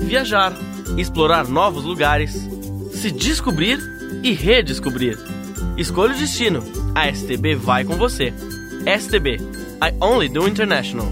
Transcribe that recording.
Viajar, explorar novos lugares, se descobrir e redescobrir. Escolha o destino. A STB vai com você. STB I Only Do International.